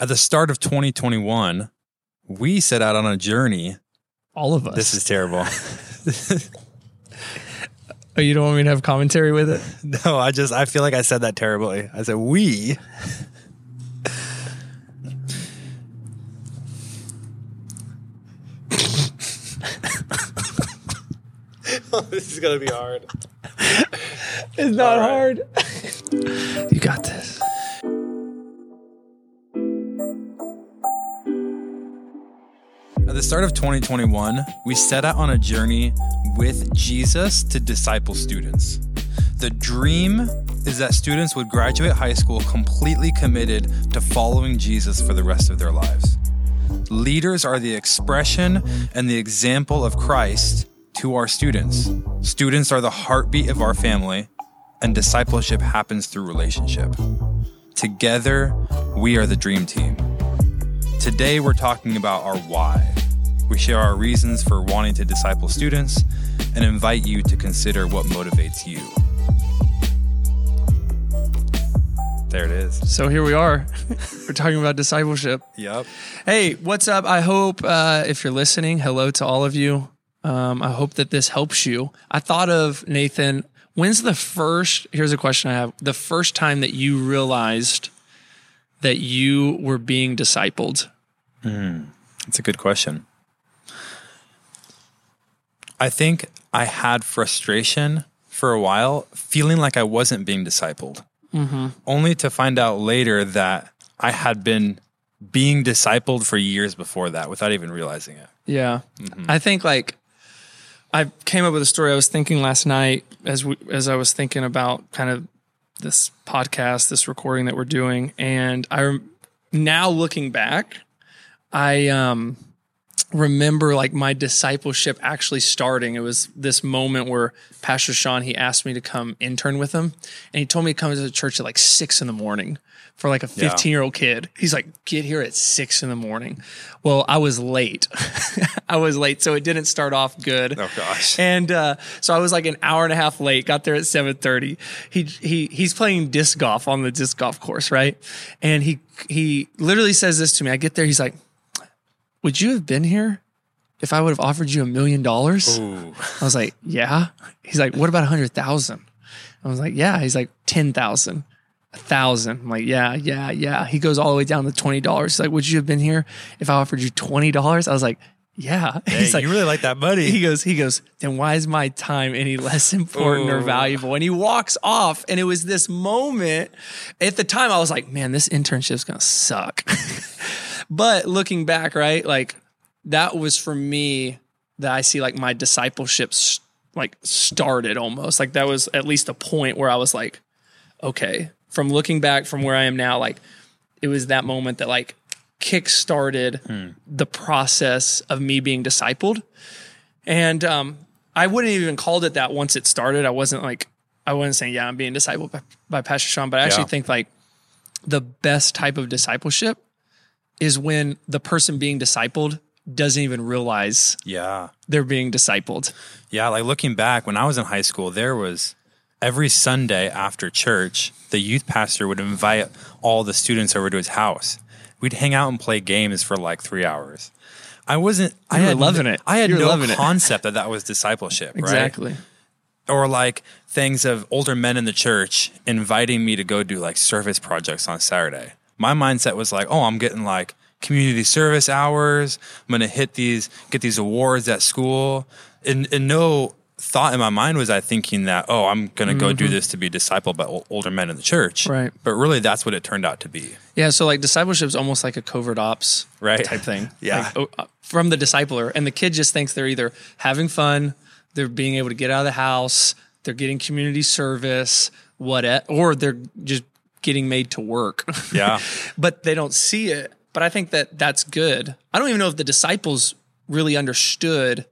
At the start of 2021, we set out on a journey. All of us. This is terrible. oh, you don't want me to have commentary with it? no, I just I feel like I said that terribly. I said we. oh, this is gonna be hard. It's not hard. you got this. At the start of 2021, we set out on a journey with Jesus to disciple students. The dream is that students would graduate high school completely committed to following Jesus for the rest of their lives. Leaders are the expression and the example of Christ to our students. Students are the heartbeat of our family, and discipleship happens through relationship. Together, we are the dream team. Today, we're talking about our why. We share our reasons for wanting to disciple students and invite you to consider what motivates you. There it is. So here we are. We're talking about discipleship. Yep. Hey, what's up? I hope uh, if you're listening, hello to all of you. Um, I hope that this helps you. I thought of Nathan. When's the first? Here's a question I have: the first time that you realized that you were being discipled. Hmm. That's a good question. I think I had frustration for a while, feeling like I wasn't being discipled, mm-hmm. only to find out later that I had been being discipled for years before that without even realizing it. Yeah, mm-hmm. I think like I came up with a story. I was thinking last night as we, as I was thinking about kind of this podcast, this recording that we're doing, and I rem- now looking back, I um remember like my discipleship actually starting. It was this moment where Pastor Sean he asked me to come intern with him, and he told me to come to the church at like six in the morning for like a Yeah. 15 year old kid. He's like, get here at six in the morning. Well, I was late. I was late, so it didn't start off good. Oh gosh. And uh, so I was like an hour and a half late. Got there at seven thirty. He he he's playing disc golf on the disc golf course, right? And he he literally says this to me. I get there. He's like, "Would you have been here if I would have offered you a million dollars?" I was like, "Yeah." He's like, "What about a hundred thousand? I was like, "Yeah." He's like, 10,000. A thousand. I'm like, yeah, yeah, yeah. He goes all the way down to twenty dollars. He's like, would you have been here if I offered you twenty dollars? I was like, yeah. Hey, He's like, you really like that money. he goes, he goes, then why is my time any less important or valuable? And he walks off. And it was this moment at the time I was like, man, this internship's gonna suck. but looking back, right, like that was for me that I see like my discipleship like started almost. Like that was at least a point where I was like, okay, from looking back from where I am now, like it was that moment that like kick started the process of me being discipled. And um, I wouldn't have even called it that once it started. I wasn't like, I wasn't saying, yeah, I'm being discipled by, by Pastor Sean, but I actually think like the best type of discipleship is when the person being discipled doesn't even realize yeah. they're being discipled. Yeah, like looking back when I was in high school, there was every Sunday after church, the youth pastor would invite all the students over to his house. We'd hang out and play games for like three hours. I wasn't. I were had loving it. I had You were no concept that that was discipleship. right? Exactly. Or like things of older men in the church inviting me to go do like service projects on Saturday. My mindset was like, oh, I'm getting like community service hours. I'm gonna hit these, get these awards at school. And, and no thought in my mind was I thinking that, oh, I'm gonna go do this to be discipled by ol- older men in the church. Mm-hmm. Right. But really, that's what it turned out to be. Yeah. So like discipleship is almost like a covert ops Right. type thing. Yeah. Like, oh, uh, from the discipler. And the kid just thinks they're either having fun, they're being able to get out of the house, they're getting community service, what, or they're just getting made to work. Yeah. but they don't see it. But I think that that's good. I don't even know if the disciples really understood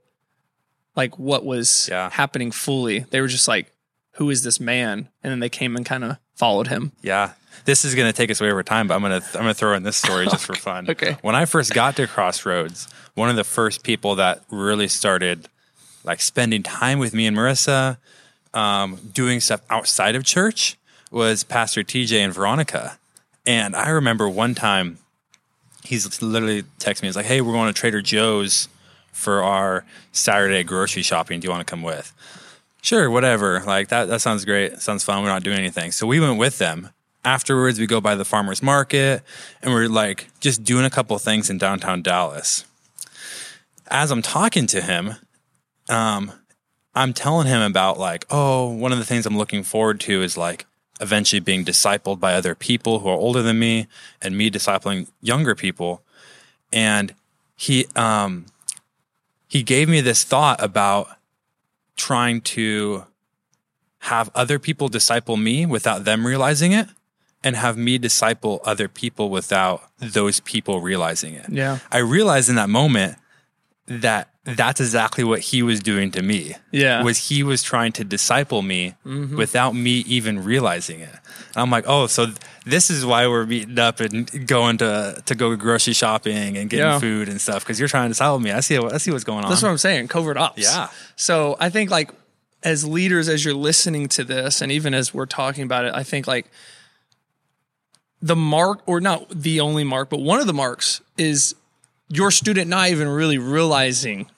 like what was Yeah. happening fully. They were just like, who is this man? And then they came and kind of followed him. Yeah. This is going to take us way over time, but I'm going to I'm going to throw in this story just for fun. Okay. When I first got to Crossroads, one of the first people that really started like spending time with me and Marissa, um, doing stuff outside of church was Pastor TJ and Veronica. And I remember one time he's literally texted me. He's like, "Hey, we're going to Trader Joe's for our Saturday grocery shopping. Do you want to come with?" Sure, whatever. Like that. That sounds great. Sounds fun. We're not doing anything, so we went with them. Afterwards, we go by the farmers market, and we're like just doing a couple things in downtown Dallas. As I'm talking to him, um, I'm telling him about like, oh, one of the things I'm looking forward to is like eventually being discipled by other people who are older than me and me discipling younger people. And he um he gave me this thought about trying to have other people disciple me without them realizing it and have me disciple other people without those people realizing it. Yeah. I realized in that moment that that's exactly what he was doing to me. Yeah. Was he was trying to disciple me mm-hmm. without me even realizing it. And I'm like, oh, so th- this is why we're meeting up and going to to go grocery shopping and getting Yeah. food and stuff because you're trying to disciple me. I see I see what's going on. That's what I'm saying. Covert ops. Yeah. So I think like as leaders, as you're listening to this, and even as we're talking about it, I think like the mark, or not the only mark, but one of the marks is your student not even really realizing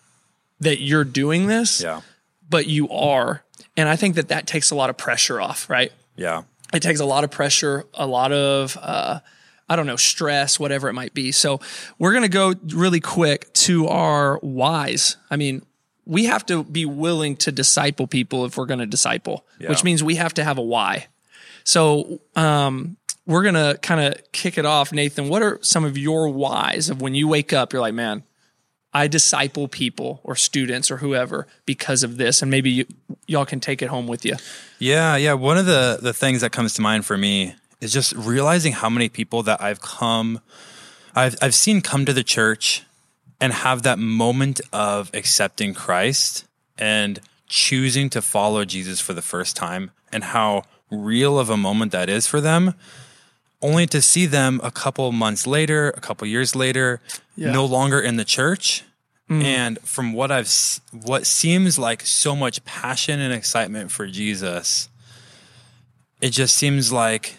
that you're doing this, yeah. but you are. And I think that that takes a lot of pressure off, right? Yeah. it takes a lot of pressure, a lot of uh, I don't know stress, whatever it might be. So we're gonna go really quick to our whys. I mean, we have to be willing to disciple people if we're gonna disciple, which means we have to have a why. So um, we're gonna kind of kick it off, Nathan. What are some of your whys of when you wake up? You're like, man, I disciple people or students or whoever because of this, and maybe you, y'all can take it home with you. Yeah, yeah. One of the the things that comes to mind for me is just realizing how many people that I've come I've I've seen come to the church and have that moment of accepting Christ and choosing to follow Jesus for the first time and how real of a moment that is for them only to see them a couple months later, a couple years later, Yeah. no longer in the church. Mm-hmm. And from what I've, what seems like so much passion and excitement for Jesus, it just seems like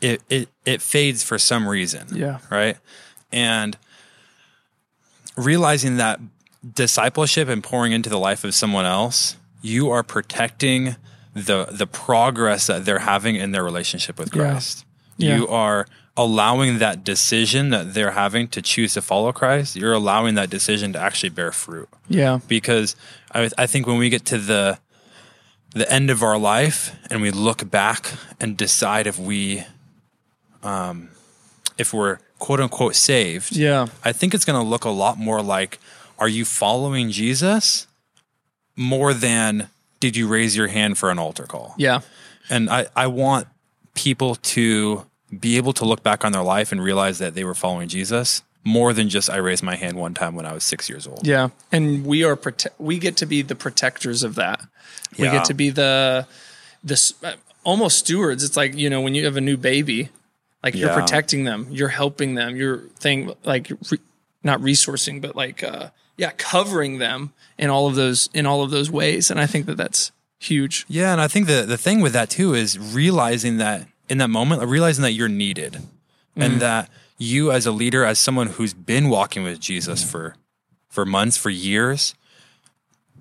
it it it fades for some reason. Yeah. Right. And realizing that discipleship and pouring into the life of someone else, you are protecting the the progress that they're having in their relationship with Christ. Yeah. You are allowing that decision that they're having to choose to follow Christ. You're allowing that decision to actually bear fruit Yeah, because I, I think when we get to the the end of our life and we look back and decide if we um if we're quote unquote saved yeah, i think it's going to look a lot more like are you following jesus more than did you raise your hand for an altar call yeah. and i i want people to be able to look back on their life and realize that they were following jesus more than just i raised my hand one time when i was six years old Yeah, and we are prote- we get to be the protectors of that. We Yeah. get to be the this uh, almost stewards. It's like you know when you have a new baby, like you're protecting them, you're helping them, you're thing like re- not resourcing, but like uh, yeah, covering them in all of those in all of those ways. And I think that that's huge. Yeah, and I think the the thing with that too is realizing that in that moment, realizing that you're needed, and mm-hmm. that you as a leader, as someone who's been walking with Jesus mm-hmm. for for months, for years,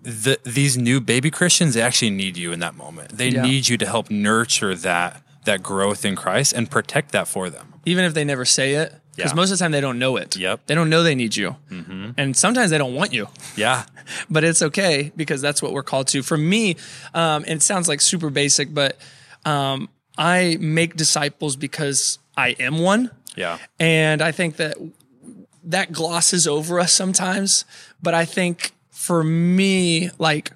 the, these new baby Christians they actually need you in that moment. They Yeah. need you to help nurture that that growth in Christ and protect that for them. even if they never say it. Because Yeah. most of the time they don't know it. Yep. They don't know they need you. And sometimes they don't want you. Yeah, but it's okay because that's what we're called to. For me, um, and it sounds like super basic, but um, I make disciples because I am one. yeah, And I think that that glosses over us sometimes. But I think for me, like,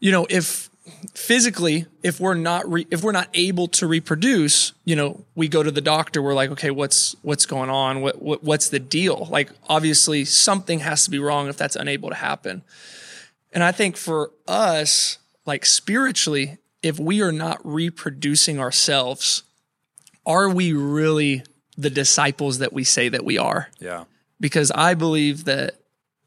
you know, if physically, if we're not re- if we're not able to reproduce, you know, we go to the doctor. We're like, okay, what's what's going on? What, what what's the deal? Like, obviously, something has to be wrong if that's unable to happen. And I think for us, like spiritually, if we are not reproducing ourselves, are we really the disciples that we say that we are? yeah, Because I believe that,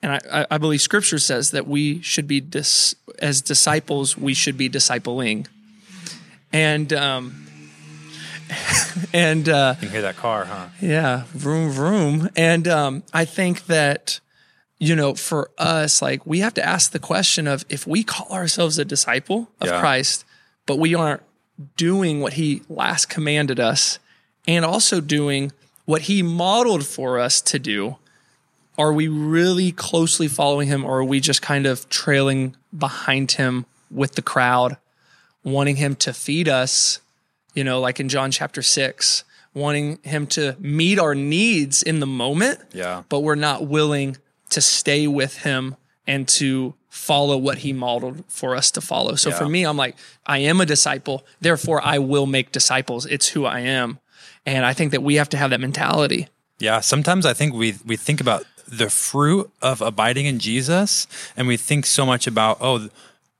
and I, I- believe scripture says that we should be, dis, as disciples, we should be discipling. And, um, and uh, You can hear that car, huh? yeah, vroom vroom. And um, I think that you know, for us, like we have to ask the question of if we call ourselves a disciple of Yeah. Christ, but we aren't doing what He last commanded us, and also doing what He modeled for us to do. Are we really closely following him, or are we just kind of trailing behind him with the crowd, wanting him to feed us, you know, like in John chapter six, wanting him to meet our needs in the moment, Yeah. but we're not willing to stay with him and to follow what he modeled for us to follow. So for me, I'm like, I am a disciple, therefore I will make disciples. It's who I am. And I think that we have to have that mentality. Yeah, sometimes I think we we think about the fruit of abiding in Jesus, and we think so much about oh,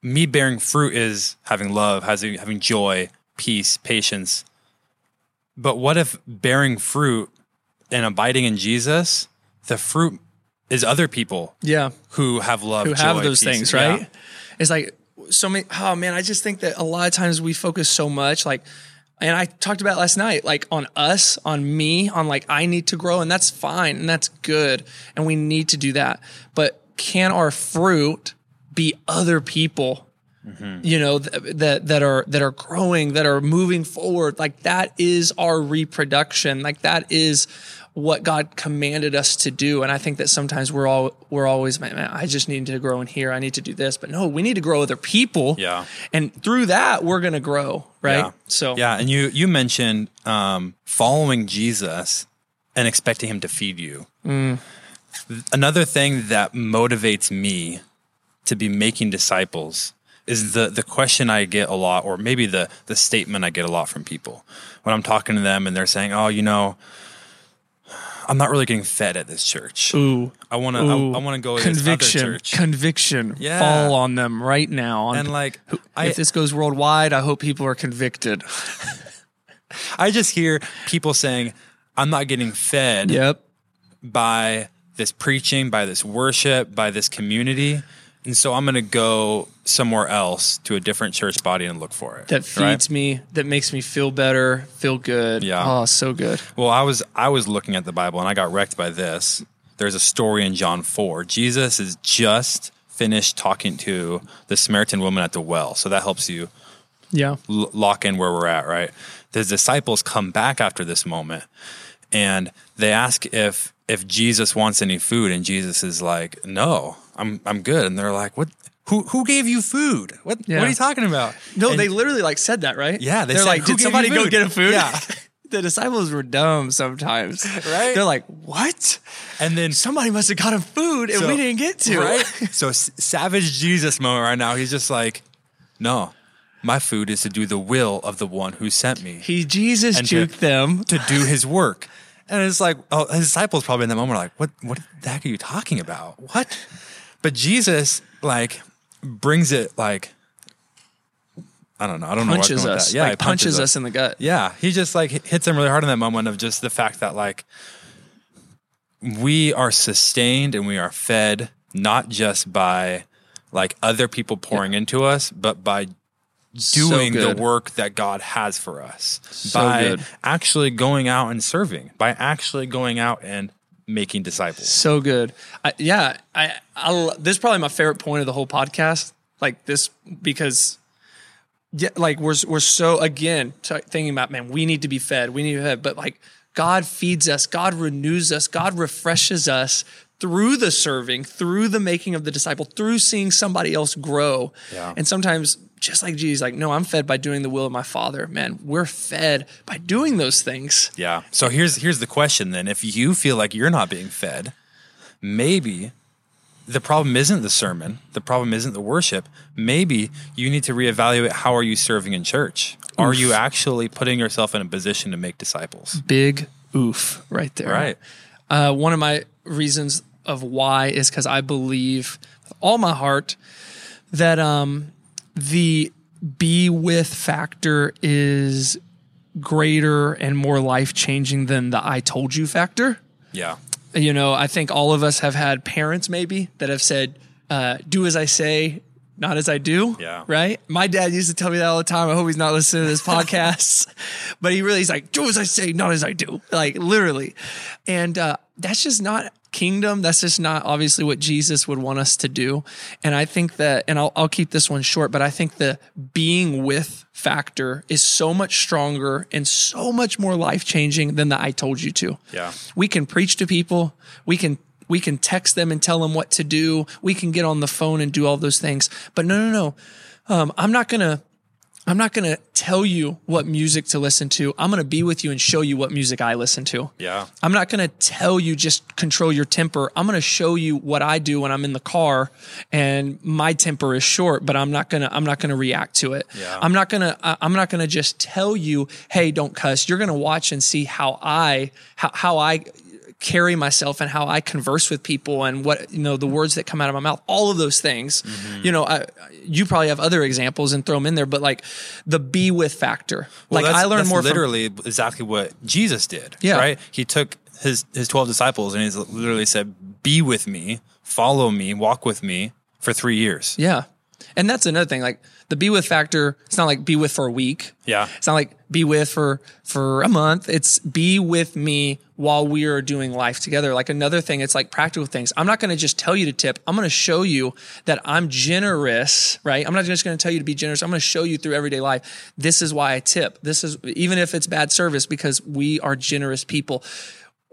me bearing fruit is having love, having having joy, peace, patience. But what if bearing fruit and abiding in Jesus, the fruit is other people Yeah. who have love, who have those peace. things, Yeah. right? It's like so many. Oh man, I just think that a lot of times we focus so much, like, and I talked about last night, like on us, on me, on like I need to grow, and that's fine and that's good, and we need to do that. But can our fruit be other people? You know th- that that are that are growing, that are moving forward. Like that is our reproduction. Like that is what God commanded us to do. And I think that sometimes we're all we're always, man, man, I just need to grow in here. I need to do this. But no, we need to grow other people. Yeah. And through that, we're gonna grow, right? Yeah. So Yeah, and you you mentioned um, following Jesus and expecting him to feed you. Another thing that motivates me to be making disciples is the the question I get a lot, or maybe the the statement I get a lot from people when I'm talking to them and they're saying, "Oh, you know." I'm not really getting fed at this church. Ooh. I want to. I, I want to go to this other conviction, conviction, Yeah. fall on them right now. On- and like, I, if this goes worldwide, I hope people are convicted. I just hear people saying, "I'm not getting fed." yep. by this preaching, by this worship, by this community. And so I'm going to go somewhere else to a different church body and look for it. That feeds right? me, that makes me feel better, feel good. Yeah. Oh, so good. Well, I was I was looking at the Bible and I got wrecked by this. There's a story in John 4. Jesus is just finished talking to the Samaritan woman at the well. So that helps you Yeah. l- lock in where we're at, right? The disciples come back after this moment and they ask if if Jesus wants any food and Jesus is like, "No, I'm I'm good." And they're like, "What who who gave you food? What Yeah. what are you talking about?" No, And- they literally like said that, right? Yeah, they They're said, like, did somebody go get a food? Yeah. the disciples were dumb sometimes. Right? They're like, what? and then Somebody must have got him food and so- we didn't get to. Right? so s- savage Jesus moment right now. He's just like, "No. My food is to do the will of the one who sent me." He Jesus juked them. to do his work. And it's like, oh, his disciples probably in that moment are like, what, what the heck are you talking about? What? But Jesus, like, brings it like, I don't know. I don't know. Punches where I was going with us. that. Yeah, like he punches us in the gut. Yeah, he just like hits them really hard in that moment of just the fact that like we are sustained and we are fed not just by like other people pouring into us, but by doing the work that God has for us So by good. actually going out and serving, by actually going out and making disciples. So good. I, yeah, I, I this is probably my favorite point of the whole podcast. Like this because yeah, like we're we're so again t- thinking about man, we need to be fed. We need to be fed, but like God feeds us, God renews us, God refreshes us through the serving, through the making of the disciple, through seeing somebody else grow. Yeah. And sometimes just like Jesus, like, no, I'm fed by doing the will of my father. Man, we're fed by doing those things. Yeah. So here's here's the question then. If you feel like you're not being fed, maybe the problem isn't the sermon, the problem isn't the worship. Maybe you need to reevaluate how are you serving in church? Are you actually putting yourself in a position to make disciples? Big oof right there. Right. Uh, one of my reasons of why is because I believe with all my heart that um, the be with factor is greater and more life changing than the I told you factor. Yeah. You know, I think all of us have had parents maybe that have said, uh, do as I say, not as I do. Yeah. Right. My dad used to tell me that all the time. I hope he's not listening to this podcast, but he really, is like, do as I say, not as I do. Like literally. And uh, that's just not kingdom. That's just not obviously what Jesus would want us to do. And I think that, and I'll, I'll keep this one short, but I think the being with factor is so much stronger and so much more life changing than the I told you to. Yeah. We can preach to people. We can we can text them and tell them what to do. We can get on the phone and do all those things. But no, no, no. Um, I'm not gonna. I'm not gonna tell you what music to listen to. I'm gonna be with you and show you what music I listen to. Yeah. I'm not going to tell you just control your temper. I'm going to show you what I do when I'm in the car and my temper is short, but I'm not going to I'm not going to react to it. Yeah. I'm not going to I'm not going to just tell you, "Hey, don't cuss." You're going to watch and see how I how how I carry myself and how I converse with people and what you know the words that come out of my mouth all of those things Mm-hmm. you know I, you probably have other examples and throw them in there but like the be with factor Well, like I learned more from literally exactly what Jesus did. Yeah. Right. He took his his twelve disciples and he literally said, "Be with me, follow me, walk with me for three years." Yeah. And that's another thing. Like the be with factor, it's not like be with for a week. Yeah. It's not like be with for for a month. It's be with me while we are doing life together. Like another thing, it's like practical things. I'm not going to just tell you to tip. I'm going to show you that I'm generous, right? I'm not just going to tell you to be generous. I'm going to show you through everyday life. This is why I tip. This is even if it's bad service because we are generous people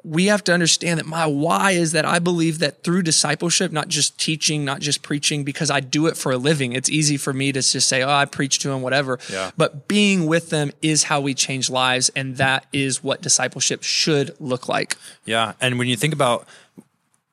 we have to understand that my why is that I believe that through discipleship, not just teaching, not just preaching, because I do it for a living. It's easy for me to just say, oh, I preach to them, whatever. Yeah. But being with them is how we change lives. And that is what discipleship should look like. Yeah. And when you think about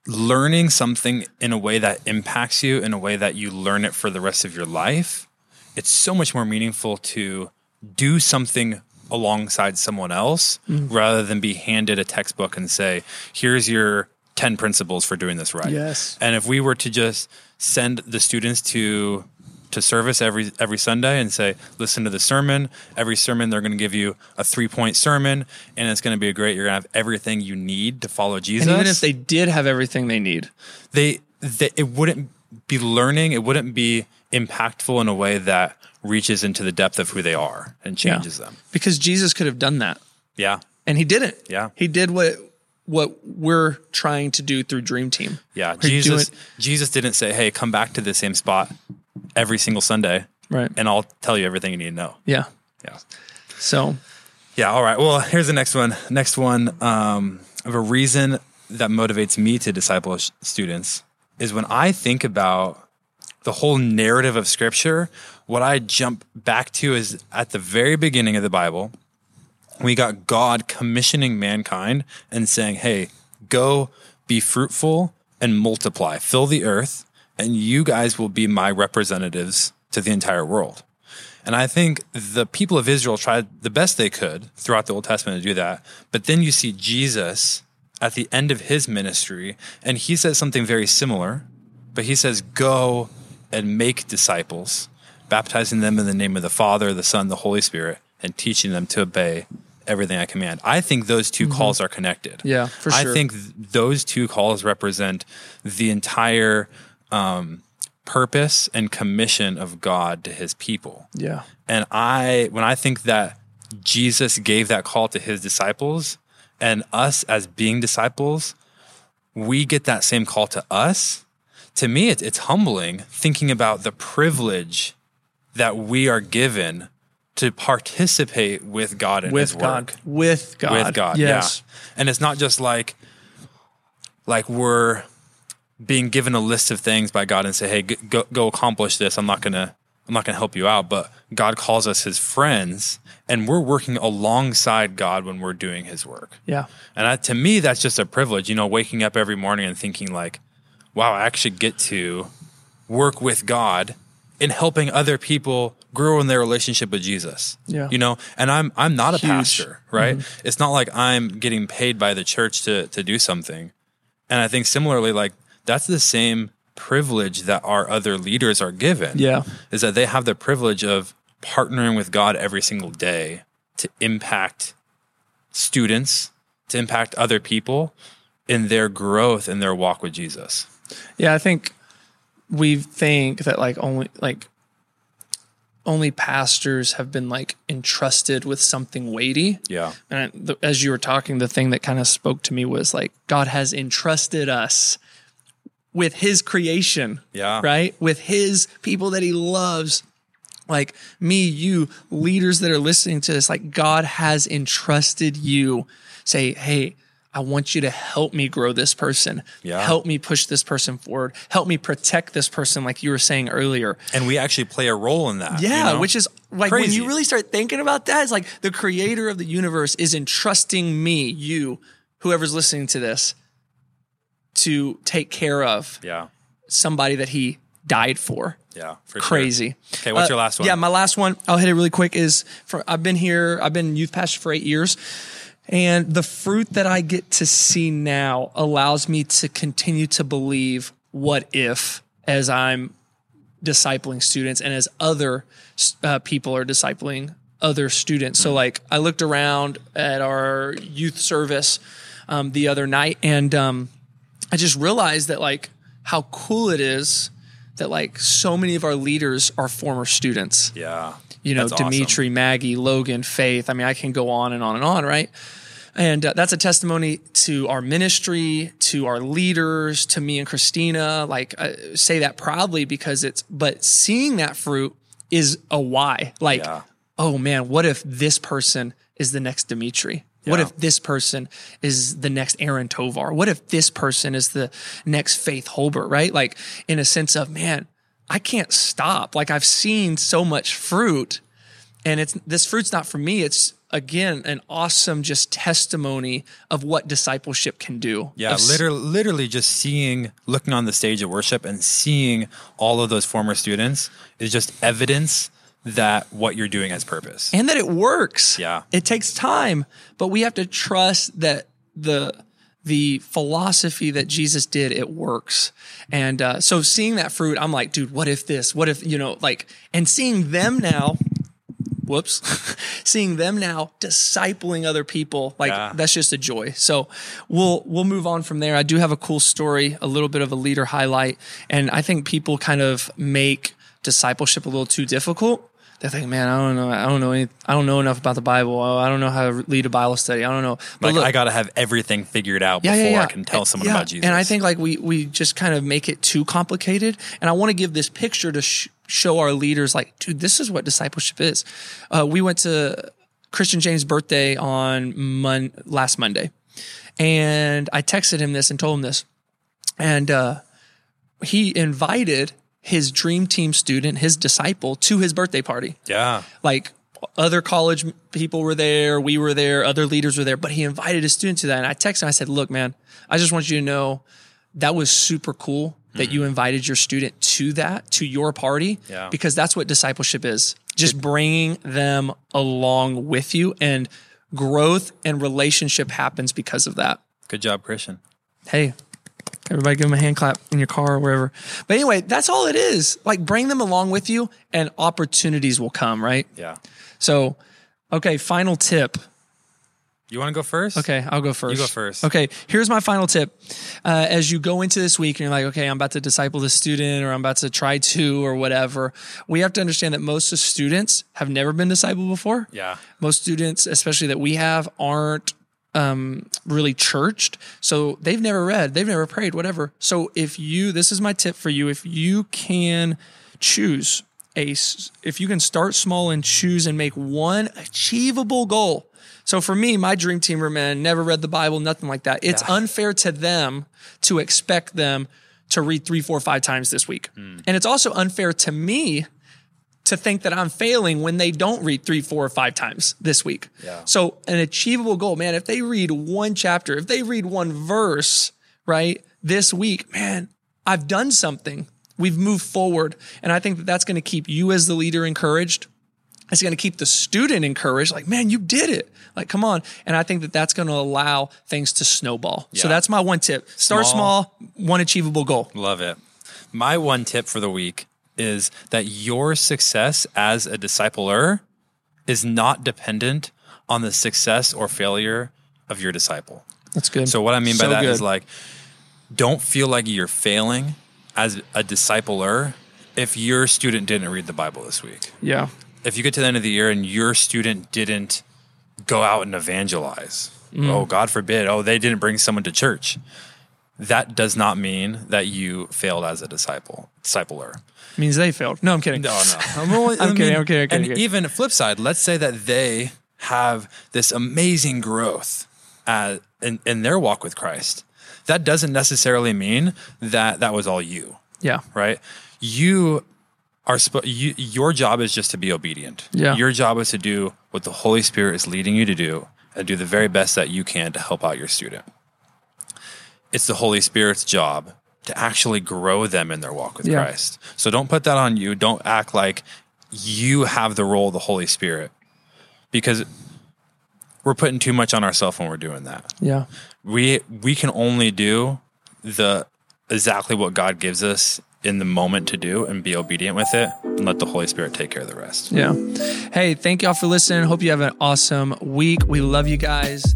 learning something in a way that impacts you, in a way that you learn it for the rest of your life, it's so much more meaningful to do something alongside someone else mm. rather than be handed a textbook and say, here's your 10 principles for doing this right. Yes. And if we were to just send the students to to service every every Sunday and say, listen to the sermon. Every sermon they're going to give you a three point sermon, and it's going to be great. You're going to have everything you need to follow Jesus. And even if they did have everything they need, they, they it wouldn't be learning. It wouldn't be impactful in a way that reaches into the depth of who they are and changes them. because Jesus could have done that Yeah, and he didn't. Yeah. He did what what we're trying to do through Dream Team. yeah. We're Jesus doing- Jesus didn't say, "Hey, come back to the same spot every single Sunday, right. and I'll tell you everything you need to know." yeah. Yeah. So Yeah. All right. Well, here's the next one. Next one um, of a reason that motivates me to disciple students is when I think about the whole narrative of Scripture. What I jump back to is at the very beginning of the Bible, we got God commissioning mankind and saying, "Hey, go be fruitful and multiply, fill the earth, and you guys will be my representatives to the entire world." And I think the people of Israel tried the best they could throughout the Old Testament to do that. But then you see Jesus at the end of his ministry, and he says something very similar, but he says, Go and make disciples, baptizing them in the name of the Father, the Son, the Holy Spirit, and teaching them to obey everything I command. I think those 2 calls are connected. Yeah, for sure. I think th- those two calls represent the entire um, purpose and commission of God to his people. yeah. And I, when I think that Jesus gave that call to his disciples and us as being disciples, we get that same call to us. To me, it's, it's humbling thinking about the privilege that we are given to participate with God in With his God. work With God. with God. Yes. Yeah. And it's not just like like we're being given a list of things by God and say, "Hey, go go accomplish this." I'm not going to I'm not to help you out, but God calls us his friends and we're working alongside God when we're doing his work. Yeah. And that, to me that's just a privilege, you know, waking up every morning and thinking like, "Wow, I actually get to work with God in helping other people grow in their relationship with Jesus." Yeah. You know, and I'm I'm not a Huge. pastor, right? Mm-hmm. It's not like I'm getting paid by the church to to do something. And I think similarly, like that's the same privilege that our other leaders are given. Yeah. Is that they have the privilege of partnering with God every single day to impact students, to impact other people in their growth in their walk with Jesus. Yeah, I think we think that like only like only pastors have been like entrusted with something weighty. Yeah. And I, the, as you were talking, the thing that kind of spoke to me was like God has entrusted us with His creation, Yeah. right? With His people that He loves. Like me, you leaders that are listening to this, like God has entrusted you. Say, hey, I want you to help me grow this person. Yeah. Help me push this person forward. Help me protect this person, like you were saying earlier. And we actually play a role in that. you Yeah, know? which is like when you really start thinking about that, it's like the creator of the universe is entrusting me, you, whoever's listening to this, to take care of Yeah. somebody that he died for. Yeah. For sure. Crazy. Okay, what's Uh, your last one? Yeah, my last one. I'll hit it really quick. Is for I've been here. I've been youth pastor for eight years, and the fruit that I get to see now allows me to continue to believe what if as I'm discipling students and as other uh, people are discipling other students. So like I looked around at our youth service um, the other night and um, I just realized that like how cool it is that like so many of our leaders are former students Yeah. You know, That's awesome. Dimitri, Maggie, Logan, Faith. I mean, I can go on and on and on, right? And uh, that's a testimony to our ministry, to our leaders, to me and Christina. Like, I say that proudly because it's, but seeing that fruit is a why. Like, Yeah. oh man, what if this person is the next Dimitri? What Yeah. if this person is the next Aaron Tovar? What if this person is the next Faith Holbert, right? Like, in a sense of, man, I can't stop. Like, I've seen so much fruit and it's this fruit's not for me it's again an awesome just testimony of what discipleship can do Yeah, Of literally, literally just seeing, looking on the stage of worship and seeing all of those former students is just evidence that what you're doing has purpose. and that it works Yeah. it takes time but we have to trust that the the philosophy that jesus did it works. And uh, so seeing that fruit i'm like dude what if this? What if you know like and seeing them now whoops seeing them now discipling other people like Yeah. that's just a joy. So we'll we'll move on from there. I do have a cool story a little bit of a leader highlight and i think people kind of make discipleship a little too difficult they think man i don't know i don't know any, i don't know enough about the bible i don't know how to lead a bible study i don't know but like look, I got to have everything figured out yeah, before yeah, yeah. I can tell someone about Jesus. And I think like we we just kind of make it too complicated. And I want to give this picture to sh- show our leaders, like, dude, this is what discipleship is. Uh, we went to Christian James' birthday on Mon- last Monday, and I texted him this and told him this, and uh, he invited his dream team student, his disciple, to his birthday party yeah, like other college people were there, we were there, other leaders were there, but he invited a student to that. And I texted him, I said, look, man, I just want you to know that was super cool that you hmm. invited your student to that, to your party, Yeah. because that's what discipleship is. Just bringing them along with you and growth and relationship happens because of that. good job, Christian. Hey, everybody give them a hand clap in your car or wherever. But anyway, that's all it is. Like bring them along with you and opportunities will come, right? Yeah, So, okay, final tip. you want to go first? Okay, I'll go first. You go first. Okay, here's my final tip. Uh, as you go into this week and you're like, okay, I'm about to disciple this student or I'm about to try to or whatever, we have to understand that most of students have never been discipled before. Yeah, Most students, especially that we have, aren't um, really churched. So they've never read, they've never prayed, whatever. So if you, this is my tip for you, if you can choose a, if you can start small and choose and make one achievable goal. So for me, my dream team were men, never read the Bible, nothing like that. It's unfair to them to expect them to read three, four, five times this week. And it's also unfair to me to think that I'm failing when they don't read three, four, or five times this week. Yeah. So an achievable goal, man, if they read one chapter, if they read one verse, right, this week, man, I've done something. We've moved forward. And I think that that's going to keep you as the leader encouraged. It's going to keep the student encouraged. Like, man, you did it. Like, come on. And I think that that's going to allow things to snowball. So that's my one tip. Start Small. small, one achievable goal. love it. My one tip for the week is that your success as a discipler is not dependent on the success or failure of your disciple. That's good. So what I mean by So that is good. like, don't feel like you're failing as a discipler if your student didn't read the Bible this week. Yeah. If you get to the end of the year and your student didn't go out and evangelize, mm. oh, God forbid, oh, they didn't bring someone to church. That does not mean that you failed as a disciple, discipler. Means they failed. No, I'm kidding. No, no. I'm, only- I'm kidding, mean, I'm kidding, I'm kidding, And okay. even flip side, let's say that they have this amazing growth uh, in, in their walk with Christ. That doesn't necessarily mean that that was all you, Yeah. right? You are you, your job is just to be obedient. Yeah. Your job is to do what the Holy Spirit is leading you to do and do the very best that you can to help out your student. It's the Holy Spirit's job to actually grow them in their walk with Yeah. Christ. So don't put that on you. Don't act like you have the role of the Holy Spirit because we're putting too much on ourselves when we're doing that. Yeah. We we can only do the exactly what God gives us in the moment to do and be obedient with it and let the Holy Spirit take care of the rest. Yeah. Hey, thank y'all for listening. Hope you have an awesome week. We love you guys.